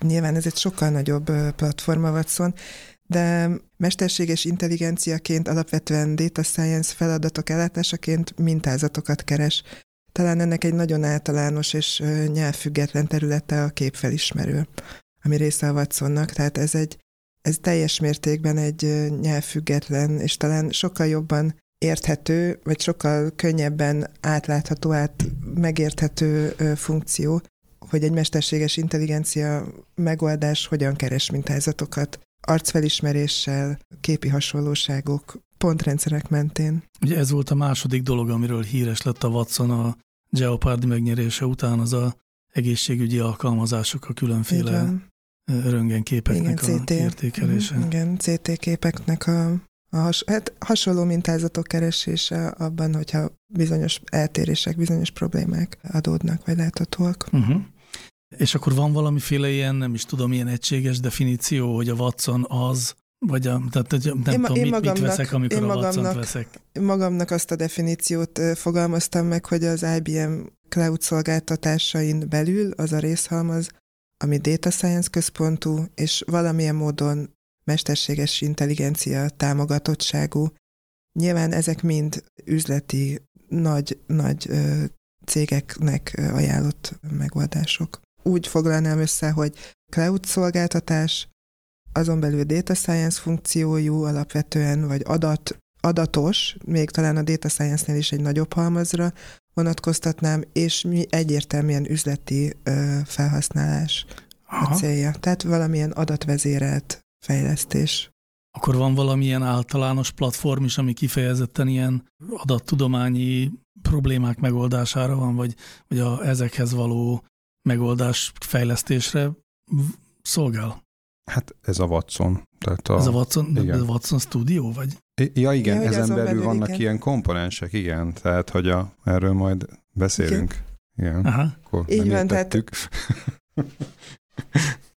Nyilván ez egy sokkal nagyobb platforma Watson, de mesterséges intelligenciaként alapvetően data science feladatok ellátásaként mintázatokat keres. Talán ennek egy nagyon általános és nyelvfüggetlen területe a képfelismerő, ami része a Watsonnak, tehát ez egy ez teljes mértékben egy nyelvfüggetlen, és talán sokkal jobban érthető, vagy sokkal könnyebben átlátható, át megérthető funkció, hogy egy mesterséges intelligencia megoldás hogyan keres mintázatokat arcfelismeréssel, képi hasonlóságok, pontrendszerek mentén. Ugye ez volt a második dolog, amiről híres lett a Watson a Jeopardy megnyerése után, az a egészségügyi alkalmazások a különféle röntgenképeknek igen, CT, a értékelése. Igen, CT képeknek a, a has, hát hasonló mintázatok keresése abban, hogyha bizonyos eltérések, bizonyos problémák adódnak, vagy láthatóak. Uh-huh. És akkor van valamiféle ilyen, nem is tudom, ilyen egységes definíció, hogy a Watson az, vagy a, tehát nem én, tudom, én mit, magamnak, mit veszek, amikor én a watson veszek. Magamnak azt a definíciót fogalmaztam meg, hogy az IBM cloud szolgáltatásain belül az a részhalmaz, ami data science központú, és valamilyen módon mesterséges intelligencia támogatottságú. Nyilván ezek mind üzleti, nagy, nagy cégeknek ajánlott megoldások úgy foglalnám össze, hogy cloud szolgáltatás, azon belül data science funkciójú alapvetően, vagy adat, adatos, még talán a data science-nél is egy nagyobb halmazra vonatkoztatnám, és mi egyértelműen üzleti ö, felhasználás Aha. a célja. Tehát valamilyen adatvezérelt fejlesztés. Akkor van valamilyen általános platform is, ami kifejezetten ilyen adattudományi problémák megoldására van, vagy, vagy a, ezekhez való megoldás fejlesztésre szolgál? Hát ez a Watson. Tehát a, ez a Watson, igen. ez a Watson Studio, vagy? Ja, igen, ja, ezen belül, belül vannak igen. ilyen komponensek, igen, tehát hogy a, erről majd beszélünk. Igen, igen. Aha. akkor Így van, tehát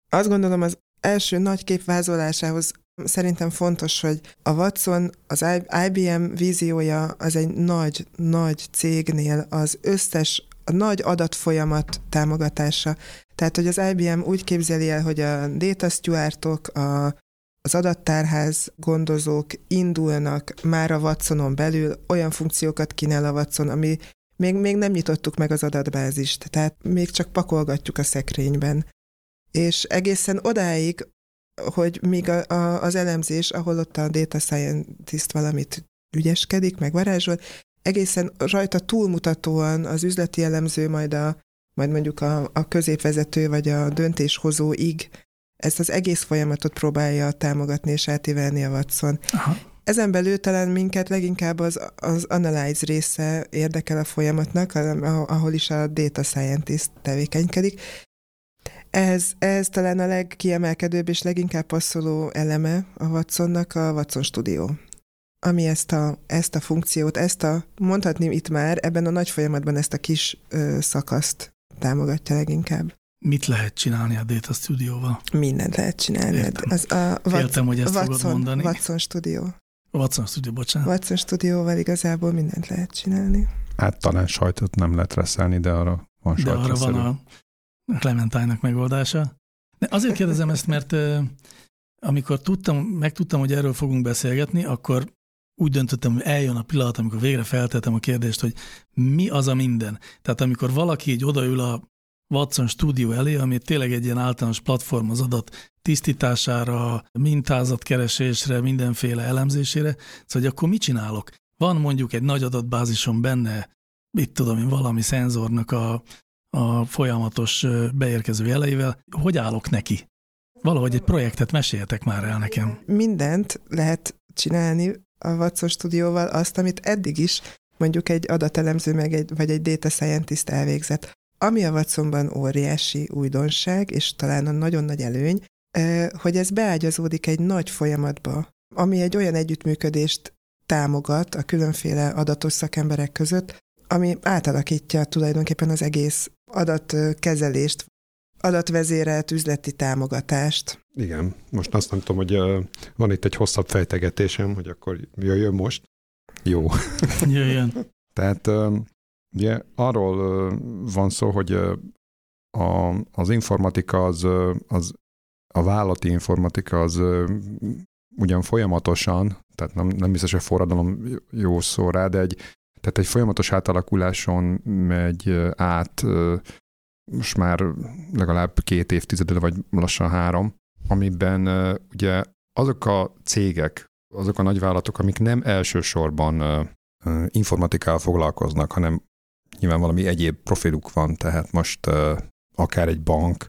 azt gondolom az első nagy kép vázolásához szerintem fontos, hogy a Watson, az IBM víziója az egy nagy, nagy cégnél az összes a nagy adatfolyamat támogatása. Tehát, hogy az IBM úgy képzeli el, hogy a data stewardok, a, az adattárház gondozók indulnak már a Watsonon belül, olyan funkciókat kínál a Watson, ami még, még nem nyitottuk meg az adatbázist, tehát még csak pakolgatjuk a szekrényben. És egészen odáig, hogy míg a, a, az elemzés, ahol ott a data scientist valamit ügyeskedik, meg varázsol, egészen rajta túlmutatóan az üzleti elemző, majd, a, majd mondjuk a, a középvezető vagy a döntéshozóig ezt az egész folyamatot próbálja támogatni és átívelni a Watson. Aha. Ezen belül talán minket leginkább az, az analyze része érdekel a folyamatnak, ahol is a data scientist tevékenykedik. Ez, ez talán a legkiemelkedőbb és leginkább passzoló eleme a Watsonnak a Watson Studio ami ezt a, ezt a funkciót, ezt a, mondhatni itt már, ebben a nagy folyamatban ezt a kis ö, szakaszt támogatja leginkább. Mit lehet csinálni a Data Studio-val? Mindent lehet csinálni. Értem. Az a Féltem, hogy ezt Watson, fogod mondani. Watson Studio. Watson Studio, bocsánat. Watson Studio-val igazából mindent lehet csinálni. Hát talán sajtot nem lehet reszelni, de arra van De arra van a Clementine-nak megoldása. De azért kérdezem ezt, mert amikor tudtam, megtudtam, hogy erről fogunk beszélgetni, akkor úgy döntöttem, hogy eljön a pillanat, amikor végre feltettem a kérdést, hogy mi az a minden. Tehát amikor valaki így odaül a Watson Studio elé, ami tényleg egy ilyen általános platform az adat tisztítására, mintázatkeresésre, mindenféle elemzésére. Szóval, hogy akkor mit csinálok? Van mondjuk egy nagy adatbázison benne, mit tudom én, valami szenzornak a, a folyamatos beérkező jeleivel. Hogy állok neki? Valahogy egy projektet meséljetek már el nekem. Mindent lehet csinálni a Watson stúdióval, azt, amit eddig is mondjuk egy adatelemző meg egy, vagy egy data scientist elvégzett. Ami a Watsonban óriási újdonság, és talán a nagyon nagy előny, hogy ez beágyazódik egy nagy folyamatba, ami egy olyan együttműködést támogat a különféle adatos szakemberek között, ami átalakítja tulajdonképpen az egész adatkezelést, adatvezérelt üzleti támogatást. Igen, most azt nem tudom, hogy van itt egy hosszabb fejtegetésem, hogy akkor jöjjön most. Jó. Jöjjön. Tehát ugye arról van szó, hogy a, az informatika az, az a vállati informatika az ugyan folyamatosan, tehát nem, nem biztos, hogy forradalom jó szó rá, de egy, tehát egy folyamatos átalakuláson megy át most már legalább két évtizedre, vagy lassan három, amiben ugye azok a cégek, azok a nagyvállalatok, amik nem elsősorban informatikával foglalkoznak, hanem nyilván valami egyéb profiluk van, tehát most akár egy bank,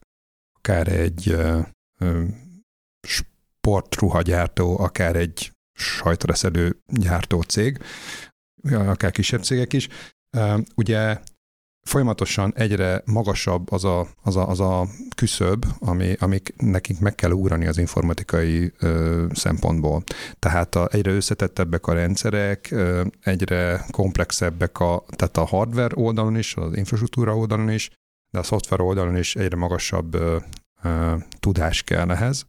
akár egy sportruhagyártó, akár egy sajtreszelő gyártó cég, akár kisebb cégek is. Ugye folyamatosan egyre magasabb az a, az a, az a küszöb, ami, amik nekik meg kell ugrani az informatikai ö, szempontból. Tehát a, egyre összetettebbek a rendszerek, ö, egyre komplexebbek a, tehát a hardware oldalon is, az infrastruktúra oldalon is, de a szoftver oldalon is egyre magasabb ö, ö, tudás kell ehhez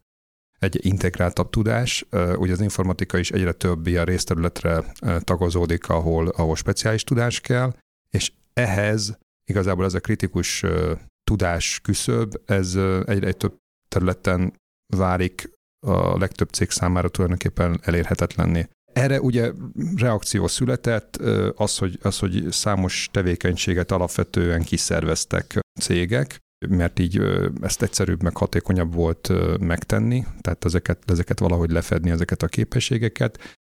egy integráltabb tudás. Ugye az informatika is egyre több ilyen részterületre tagozódik, ahol, ahol speciális tudás kell, és ehhez igazából ez a kritikus tudás küszöb, ez egyre egy több területen válik a legtöbb cég számára tulajdonképpen elérhetetlenné. Erre ugye reakció született, az hogy, az, hogy számos tevékenységet alapvetően kiszerveztek cégek, mert így ezt egyszerűbb, meg hatékonyabb volt megtenni, tehát ezeket, ezeket valahogy lefedni, ezeket a képességeket,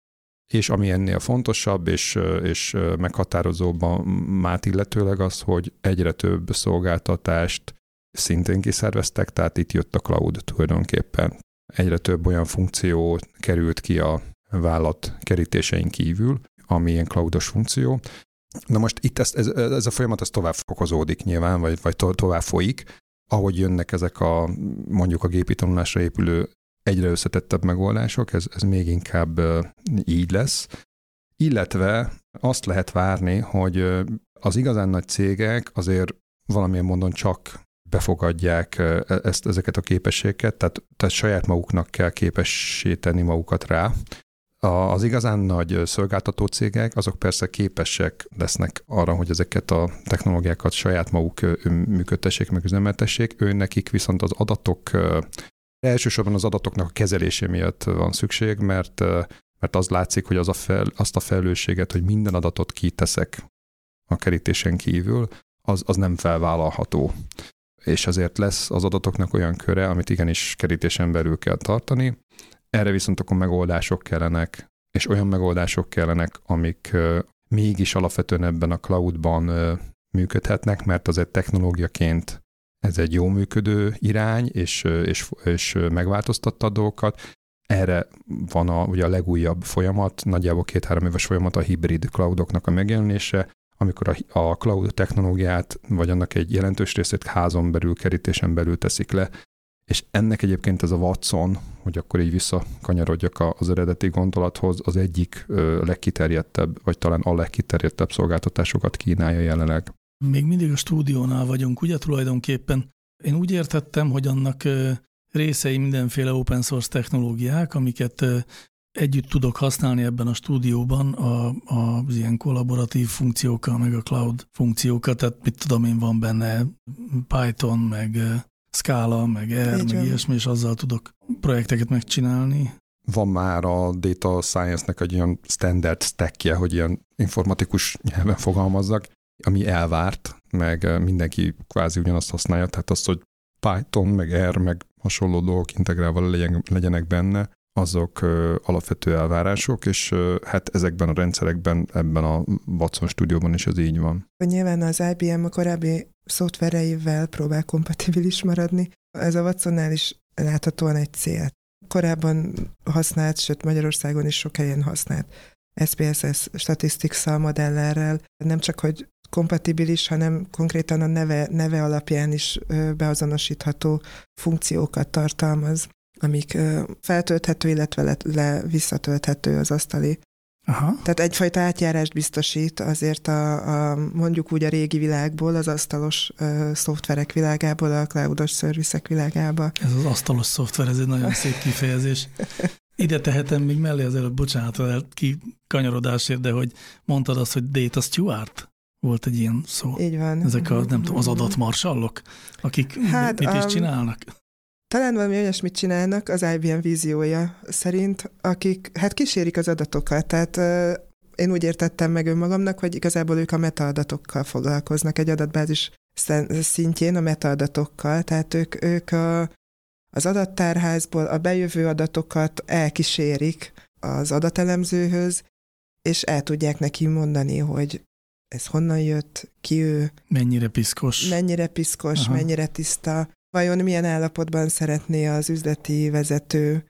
és ami ennél fontosabb és, és meghatározóbb a mát illetőleg az, hogy egyre több szolgáltatást szintén kiszerveztek, tehát itt jött a cloud tulajdonképpen. Egyre több olyan funkció került ki a vállalat kerítésein kívül, ami ilyen cloudos funkció. Na most itt ez, ez, ez a folyamat ez tovább fokozódik nyilván, vagy, vagy to, tovább folyik, ahogy jönnek ezek a mondjuk a gépi tanulásra épülő egyre összetettebb megoldások, ez, ez még inkább így lesz. Illetve azt lehet várni, hogy az igazán nagy cégek azért valamilyen módon csak befogadják e, ezt, ezeket a képességeket, tehát, tehát saját maguknak kell képessé tenni magukat rá. Az igazán nagy szolgáltató cégek, azok persze képesek lesznek arra, hogy ezeket a technológiákat saját maguk működtessék, meg üzemeltessék. Ő nekik viszont az adatok Elsősorban az adatoknak a kezelésé miatt van szükség, mert, mert az látszik, hogy az a fel, azt a felelősséget, hogy minden adatot kiteszek a kerítésen kívül, az, az nem felvállalható. És azért lesz az adatoknak olyan köre, amit igenis kerítésen belül kell tartani. Erre viszont akkor megoldások kellenek, és olyan megoldások kellenek, amik mégis alapvetően ebben a cloudban működhetnek, mert az egy technológiaként ez egy jó működő irány, és, és, és megváltoztatta a dolgokat. Erre van a, ugye a legújabb folyamat, nagyjából két-három éves folyamat a hibrid cloudoknak a megjelenése, amikor a, a cloud technológiát, vagy annak egy jelentős részét házon belül, kerítésen belül teszik le, és ennek egyébként ez a Watson, hogy akkor így visszakanyarodjak az eredeti gondolathoz, az egyik legkiterjedtebb, vagy talán a legkiterjedtebb szolgáltatásokat kínálja jelenleg. Még mindig a stúdiónál vagyunk, ugye tulajdonképpen. Én úgy értettem, hogy annak részei mindenféle open source technológiák, amiket együtt tudok használni ebben a stúdióban a, a, az ilyen kollaboratív funkciókkal, meg a cloud funkciókkal, tehát mit tudom én, van benne Python, meg Scala, meg R, Így meg ilyesmi, és azzal tudok projekteket megcsinálni. Van már a data science-nek egy olyan standard stackje, hogy ilyen informatikus nyelven fogalmazzak, ami elvárt, meg mindenki kvázi ugyanazt használja, tehát azt, hogy Python, meg R, meg hasonló dolgok integrálva legyenek benne, azok alapvető elvárások, és hát ezekben a rendszerekben, ebben a Watson stúdióban is ez így van. Nyilván az IBM a korábbi szoftvereivel próbál kompatibilis maradni. Ez a Watsonnál is láthatóan egy cél. Korábban használt, sőt Magyarországon is sok helyen használt SPSS statistics modelllerrel, nem csak, hogy kompatibilis, hanem konkrétan a neve, neve alapján is beazonosítható funkciókat tartalmaz amik feltölthető, illetve le, le visszatölthető az asztali. Aha. Tehát egyfajta átjárást biztosít azért a, a mondjuk úgy a régi világból, az asztalos uh, szoftverek világából, a cloudos szervizek világába. Ez az asztalos szoftver, ez egy nagyon szép kifejezés. Ide tehetem még mellé az előbb, bocsánat, ki kanyarodásért, de hogy mondtad azt, hogy Data Stewart? Volt egy ilyen szó. Így van. Ezek a, nem tudom, az adatmarsallok, akik hát, mit is csinálnak? Talán valami olyasmit csinálnak az IBM víziója szerint, akik hát kísérik az adatokat, tehát én úgy értettem meg önmagamnak, hogy igazából ők a metaadatokkal foglalkoznak egy adatbázis szintjén a metaadatokkal, tehát ők, ők a, az adattárházból a bejövő adatokat elkísérik az adatelemzőhöz, és el tudják neki mondani, hogy ez honnan jött, ki ő. Mennyire piszkos. Mennyire piszkos, Aha. mennyire tiszta, Vajon milyen állapotban szeretné az üzleti vezető,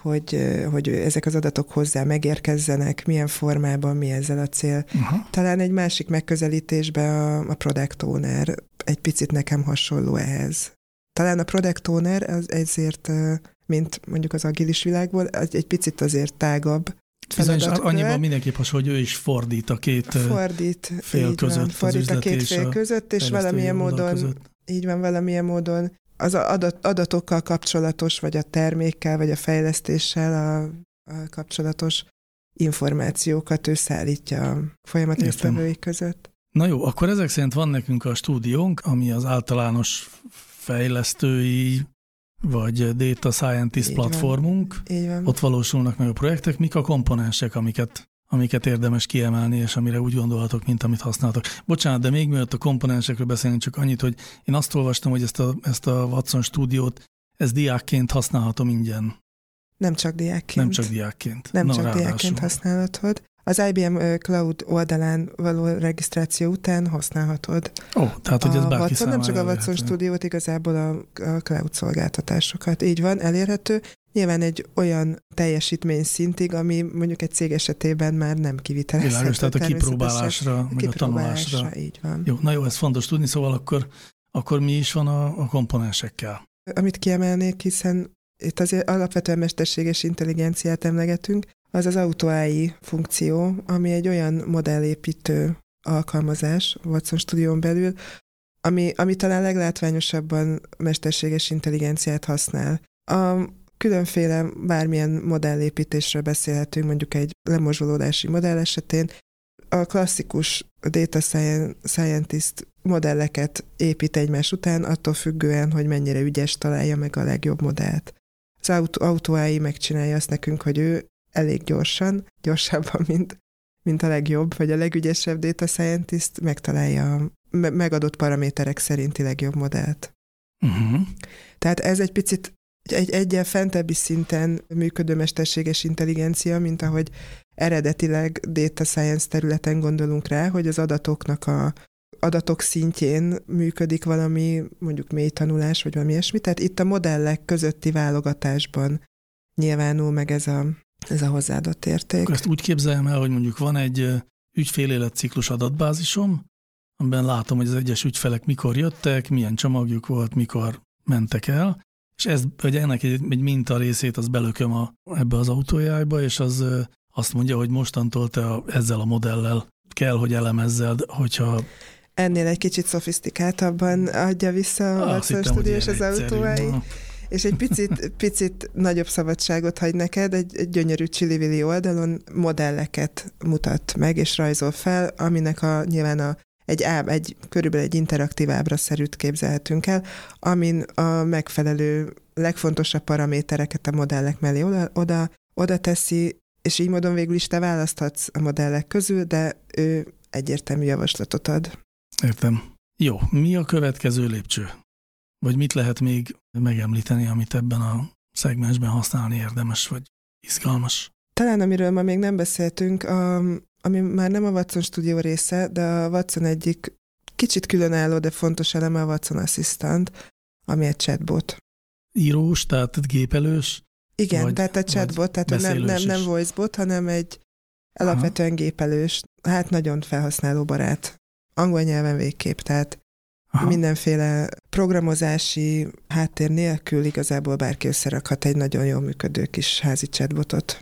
hogy, hogy ezek az adatok hozzá megérkezzenek, milyen formában, mi ezzel a cél. Uh-huh. Talán egy másik megközelítésben a, a product owner egy picit nekem hasonló ehhez. Talán a product owner az ezért, mint mondjuk az agilis világból, az egy picit azért tágabb, Bizonyos, annyiban mindenképp hasonló, hogy ő is fordít a két fordít, fél között. Van, fordít a két fél között, és valamilyen módon között így van valamilyen módon az adat, adatokkal kapcsolatos, vagy a termékkel, vagy a fejlesztéssel a, a kapcsolatos információkat ő szállítja a folyamat résztvevői között. Na jó, akkor ezek szerint van nekünk a stúdiónk, ami az általános fejlesztői vagy data scientist Így platformunk. Van. Így van. Ott valósulnak meg a projektek. Mik a komponensek, amiket amiket érdemes kiemelni, és amire úgy gondolhatok, mint amit használtak. Bocsánat, de még mielőtt a komponensekről beszélni, csak annyit, hogy én azt olvastam, hogy ezt a, ezt a Watson stúdiót, ez diákként használhatom ingyen. Nem csak diákként. Nem csak diákként. Nem Na, csak ráadásul. diákként használhatod. Az IBM Cloud oldalán való regisztráció után használhatod. Ó, oh, tehát hogy ez bárki Watson, Nem csak a Watson stúdiót, igazából a, a cloud szolgáltatásokat. Így van, elérhető. Nyilván egy olyan teljesítmény szintig, ami mondjuk egy cég esetében már nem kivitelezhető. Világos, tehát a kipróbálásra, a meg a tanulásra. így van. Jó, na jó, ez fontos tudni, szóval akkor, akkor mi is van a, a komponensekkel? Amit kiemelnék, hiszen itt azért alapvetően mesterséges intelligenciát emlegetünk, az az AutoAI funkció, ami egy olyan modellépítő alkalmazás Watson Studio-n belül, ami, ami talán leglátványosabban mesterséges intelligenciát használ. A különféle bármilyen modellépítésről beszélhetünk, mondjuk egy lemozsolódási modell esetén, a klasszikus data scientist modelleket épít egymás után, attól függően, hogy mennyire ügyes találja meg a legjobb modellt. Az autó, autó AI megcsinálja azt nekünk, hogy ő elég gyorsan, gyorsabban, mint, mint a legjobb, vagy a legügyesebb data scientist megtalálja a megadott paraméterek szerinti legjobb modellt. Uh-huh. Tehát ez egy picit egy egyen fentebbi szinten működő mesterséges intelligencia, mint ahogy eredetileg data science területen gondolunk rá, hogy az adatoknak a adatok szintjén működik valami mondjuk mély tanulás, vagy valami ilyesmi. Tehát itt a modellek közötti válogatásban nyilvánul meg ez a, ez a hozzáadott érték. Akkor ezt úgy képzeljem el, hogy mondjuk van egy ügyféléletciklus adatbázisom, amiben látom, hogy az egyes ügyfelek mikor jöttek, milyen csomagjuk volt, mikor mentek el, és ez, hogy ennek egy, egy minta részét az belököm a, ebbe az autójába, és az azt mondja, hogy mostantól te a, ezzel a modellel kell, hogy elemezzed, hogyha ennél egy kicsit szofisztikáltabban adja vissza a Watson Studio és az autóái. És egy picit, picit nagyobb szabadságot hagy neked, egy, egy gyönyörű csili oldalon modelleket mutat meg és rajzol fel, aminek a, nyilván a egy, áb, egy körülbelül egy interaktív ábraszerűt képzelhetünk el, amin a megfelelő legfontosabb paramétereket a modellek mellé oda, oda, oda teszi, és így módon végül is te választhatsz a modellek közül, de ő egyértelmű javaslatot ad. Értem. Jó, mi a következő lépcső? Vagy mit lehet még megemlíteni, amit ebben a szegmensben használni érdemes, vagy izgalmas? Talán amiről ma még nem beszéltünk, a, ami már nem a Watson stúdió része, de a Watson egyik kicsit különálló, de fontos eleme a Watson Assistant, ami egy chatbot. Írós, tehát gépelős? Igen, vagy, tehát a chatbot, tehát nem, nem, nem voicebot, hanem egy alapvetően Aha. gépelős, hát nagyon felhasználóbarát. Angol nyelven végképp, tehát Aha. mindenféle programozási háttér nélkül igazából bárki összerakhat egy nagyon jól működő kis házi chatbotot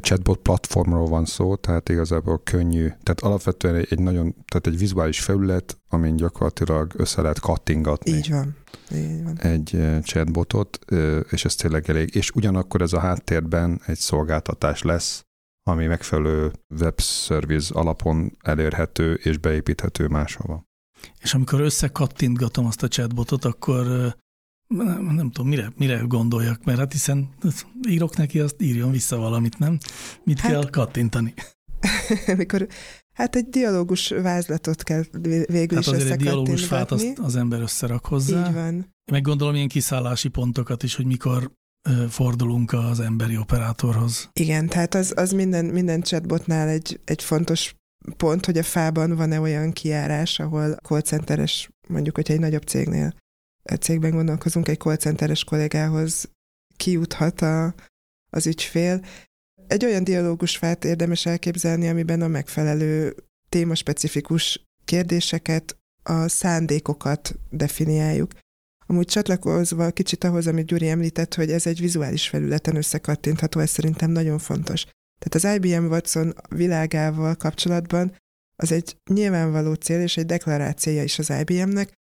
chatbot platformról van szó, tehát igazából könnyű, tehát alapvetően egy, egy nagyon, tehát egy vizuális felület, amin gyakorlatilag össze lehet kattingatni. Így van. Így van. Egy chatbotot, és ez tényleg elég. És ugyanakkor ez a háttérben egy szolgáltatás lesz, ami megfelelő web service alapon elérhető és beépíthető máshova. És amikor összekattintgatom azt a chatbotot, akkor nem, nem tudom, mire, mire gondoljak, mert hát hiszen írok neki, azt írjon vissza valamit, nem? Mit hát, kell kattintani? Mikor, hát egy dialógus vázlatot kell végül hát is azért egy dialógus fát azt az ember összerak hozzá. Így van. Meg gondolom ilyen kiszállási pontokat is, hogy mikor fordulunk az emberi operátorhoz. Igen, tehát az, az minden, minden chatbotnál egy, egy fontos pont, hogy a fában van-e olyan kiárás, ahol call centeres, mondjuk, hogyha egy nagyobb cégnél cégben gondolkozunk, egy call centeres kollégához kijuthat a, az ügyfél. Egy olyan dialógusfát érdemes elképzelni, amiben a megfelelő témaspecifikus kérdéseket, a szándékokat definiáljuk. Amúgy csatlakozva kicsit ahhoz, amit Gyuri említett, hogy ez egy vizuális felületen összekattintható, ez szerintem nagyon fontos. Tehát az IBM Watson világával kapcsolatban az egy nyilvánvaló cél és egy deklarációja is az IBM-nek,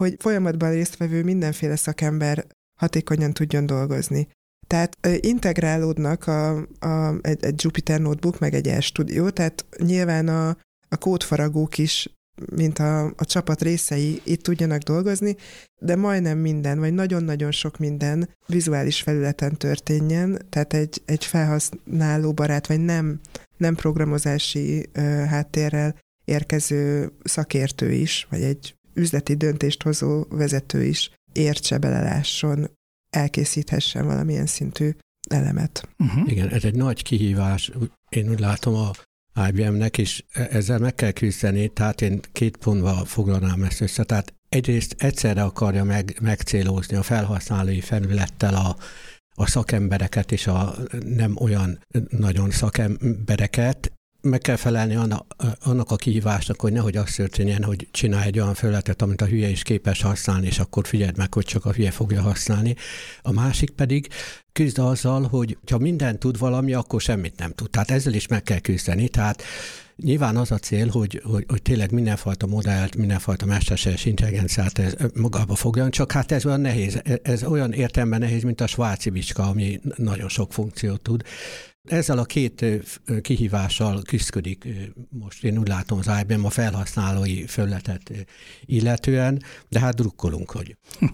hogy folyamatban résztvevő mindenféle szakember hatékonyan tudjon dolgozni. Tehát integrálódnak a, a, egy, egy Jupyter Notebook, meg egy RStudio, tehát nyilván a, a kódfaragók is, mint a, a csapat részei itt tudjanak dolgozni, de majdnem minden, vagy nagyon-nagyon sok minden vizuális felületen történjen, tehát egy, egy felhasználó barát, vagy nem, nem programozási ö, háttérrel érkező szakértő is, vagy egy üzleti döntést hozó vezető is értse, belelásson, elkészíthessen valamilyen szintű elemet. Uh-huh. Igen, ez egy nagy kihívás. Én úgy látom a IBM-nek, és e- ezzel meg kell küzdeni, tehát én két pontban foglalnám ezt össze. Tehát egyrészt egyszerre akarja meg, megcélozni a felhasználói felülettel a, a szakembereket és a nem olyan nagyon szakembereket, meg kell felelni annak a kihívásnak, hogy nehogy az történjen, hogy csinálj egy olyan felületet, amit a hülye is képes használni, és akkor figyeld meg, hogy csak a hülye fogja használni. A másik pedig küzd azzal, hogy ha mindent tud valami, akkor semmit nem tud. Tehát ezzel is meg kell küzdeni. Tehát Nyilván az a cél, hogy, hogy, hogy tényleg mindenfajta modellt, mindenfajta mesterséges intelligenciát ez magába fogjon, csak hát ez olyan nehéz, ez olyan értelemben nehéz, mint a svájci bicska, ami nagyon sok funkciót tud. Ezzel a két kihívással küzdik most én úgy látom az IBM a felhasználói felületet illetően, de hát drukkolunk, hogy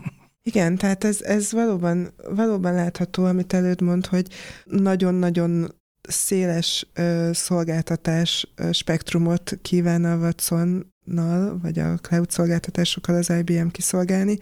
igen, tehát ez, ez valóban, valóban látható, amit előtt mond, hogy nagyon-nagyon széles ö, szolgáltatás ö, spektrumot kíván a Watsonnal, vagy a cloud szolgáltatásokkal az IBM kiszolgálni,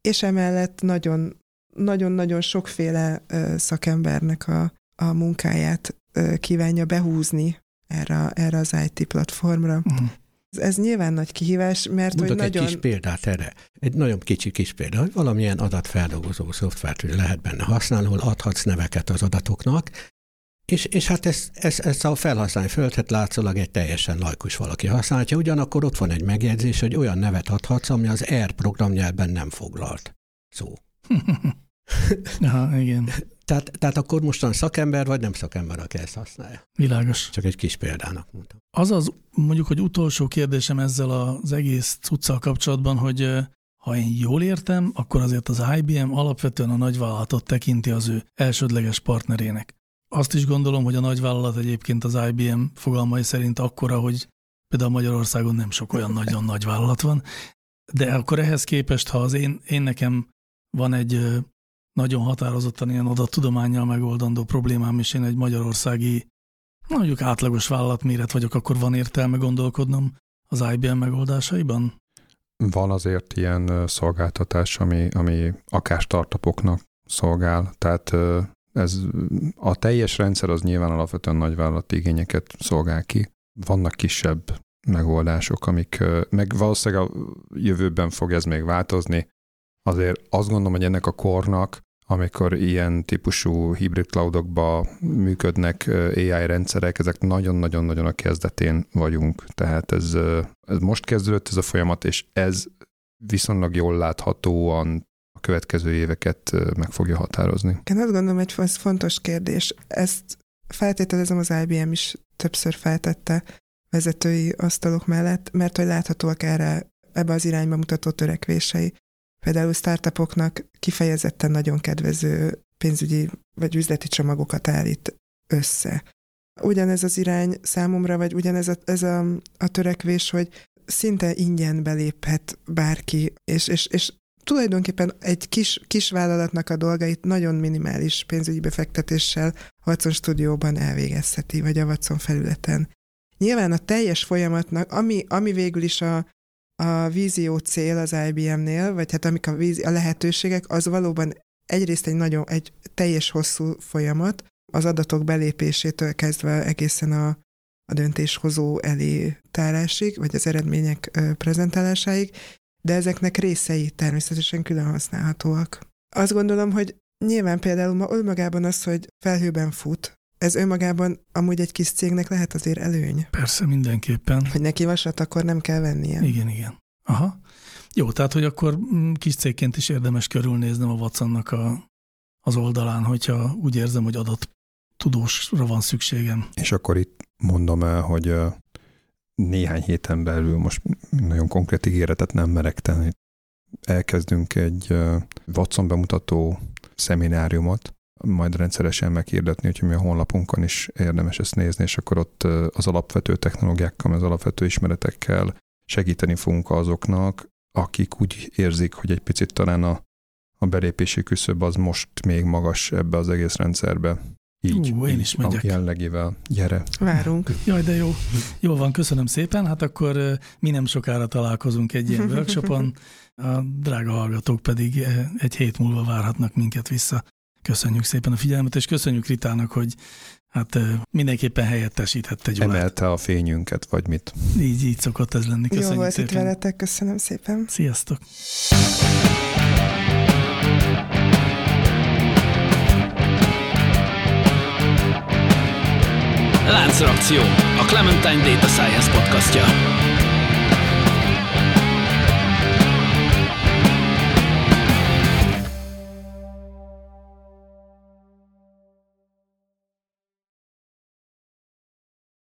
és emellett nagyon nagyon-nagyon sokféle ö, szakembernek a, a munkáját kívánja behúzni erre, erre az IT platformra. Uh-huh. Ez, ez nyilván nagy kihívás, mert Mondok hogy egy nagyon... kis példát erre. Egy nagyon kicsi kis példa, hogy valamilyen adatfeldolgozó szoftvert lehet benne használni, ahol adhatsz neveket az adatoknak, és, és hát ezt, ezt, ezt a felhasználni földet látszólag egy teljesen laikus valaki használja, ugyanakkor ott van egy megjegyzés, hogy olyan nevet adhatsz, ami az R programnyelben nem foglalt szó. Aha, igen. Tehát, tehát akkor mostan szakember vagy nem szakember, aki ezt használja. Világos. Csak egy kis példának mondtam. Az az mondjuk, hogy utolsó kérdésem ezzel az egész cuccal kapcsolatban, hogy ha én jól értem, akkor azért az IBM alapvetően a nagyvállalatot tekinti az ő elsődleges partnerének. Azt is gondolom, hogy a nagyvállalat egyébként az IBM fogalmai szerint akkora, hogy például Magyarországon nem sok olyan nagyon nagy vállalat van, de akkor ehhez képest, ha az én, én nekem van egy nagyon határozottan ilyen adattudományjal megoldandó problémám, és én egy magyarországi, mondjuk átlagos vállalatméret vagyok, akkor van értelme gondolkodnom az IBM megoldásaiban? van azért ilyen szolgáltatás, ami, ami akár startupoknak szolgál, tehát ez a teljes rendszer az nyilván alapvetően nagyvállalati igényeket szolgál ki. Vannak kisebb megoldások, amik meg valószínűleg a jövőben fog ez még változni. Azért azt gondolom, hogy ennek a kornak, amikor ilyen típusú hibrid cloudokba működnek AI rendszerek, ezek nagyon-nagyon-nagyon a kezdetén vagyunk. Tehát ez, ez most kezdődött ez a folyamat, és ez viszonylag jól láthatóan a következő éveket meg fogja határozni. Én azt gondolom, hogy ez fontos kérdés. Ezt feltételezem az IBM is többször feltette vezetői asztalok mellett, mert hogy láthatóak erre ebbe az irányba mutató törekvései. Például startupoknak kifejezetten nagyon kedvező pénzügyi vagy üzleti csomagokat állít össze. Ugyanez az irány számomra, vagy ugyanez a, ez a, a törekvés, hogy szinte ingyen beléphet bárki, és, és, és tulajdonképpen egy kis, kis vállalatnak a dolgait nagyon minimális pénzügyi befektetéssel Watson stúdióban elvégezheti, vagy a Watson felületen. Nyilván a teljes folyamatnak, ami, ami végül is a, a vízió cél az IBM-nél, vagy hát amik a, vízi, a lehetőségek, az valóban egyrészt egy nagyon, egy teljes hosszú folyamat, az adatok belépésétől kezdve egészen a, a döntéshozó elé tárásig, vagy az eredmények prezentálásáig, de ezeknek részei természetesen külön használhatóak. Azt gondolom, hogy nyilván például ma önmagában az, hogy felhőben fut, ez önmagában amúgy egy kis cégnek lehet azért előny. Persze, mindenképpen. Hogy neki vasat akkor nem kell vennie. Igen, igen. Aha. Jó, tehát, hogy akkor mm, kis cégként is érdemes körülnéznem a Watsonnak a, az oldalán, hogyha úgy érzem, hogy adat tudósra van szükségem. És akkor itt mondom el, hogy néhány héten belül, most nagyon konkrét ígéretet nem merek tenni, elkezdünk egy Watson bemutató szemináriumot, majd rendszeresen meghirdetni, hogy mi a honlapunkon is érdemes ezt nézni, és akkor ott az alapvető technológiákkal, az alapvető ismeretekkel segíteni fogunk azoknak, akik úgy érzik, hogy egy picit talán a, a belépési küszöb az most még magas ebbe az egész rendszerbe. Így, Ú, én is megyek. A jellegével. Gyere. Várunk. Jaj, de jó. Jó van, köszönöm szépen. Hát akkor mi nem sokára találkozunk egy ilyen workshopon, a drága hallgatók pedig egy hét múlva várhatnak minket vissza. Köszönjük szépen a figyelmet, és köszönjük Ritának, hogy hát mindenképpen helyettesíthette Gyulát. Emelte a fényünket, vagy mit? Így, így szokott ez lenni. Köszönjük Jó volt szépen. itt veletek, köszönöm szépen. Sziasztok! Láncreakció, a Clementine Data Science podcastja.